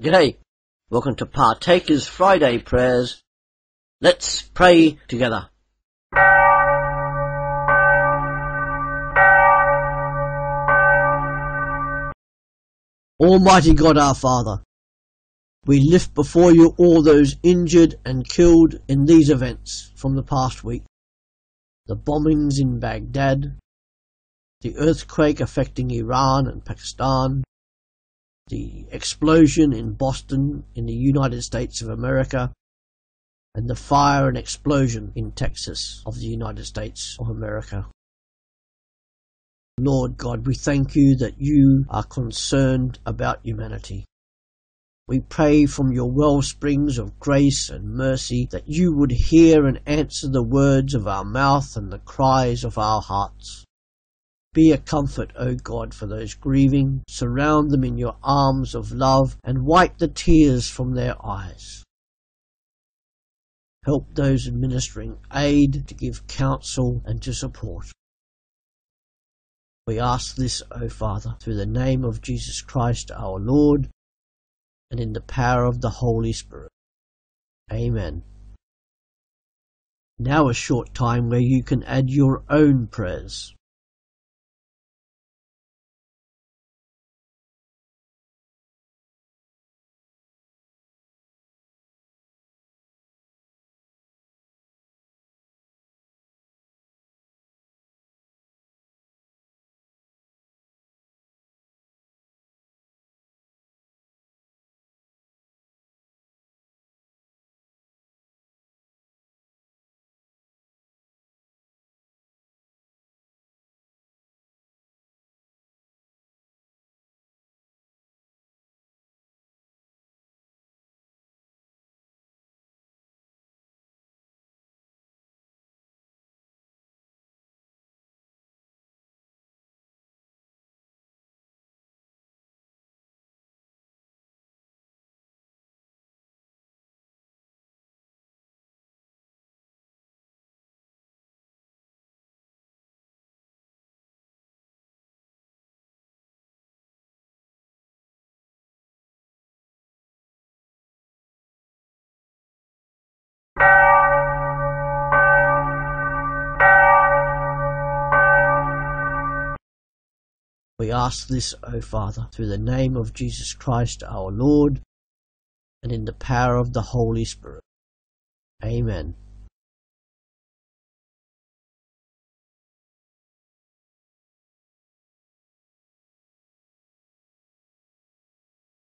G'day. Welcome to Partakers Friday Prayers. Let's pray together. Almighty God our Father, we lift before you all those injured and killed in these events from the past week. The bombings in Baghdad, the earthquake affecting Iran and Pakistan, the explosion in Boston in the United States of America, and the fire and explosion in Texas of the United States of America. Lord God, we thank you that you are concerned about humanity. We pray from your well springs of grace and mercy that you would hear and answer the words of our mouth and the cries of our hearts. Be a comfort, O God, for those grieving. Surround them in your arms of love and wipe the tears from their eyes. Help those administering aid to give counsel and to support. We ask this, O Father, through the name of Jesus Christ our Lord, and in the power of the Holy Spirit. Amen. Now a short time where you can add your own prayers. We ask this, O Father, through the name of Jesus Christ our Lord, and in the power of the Holy Spirit. Amen.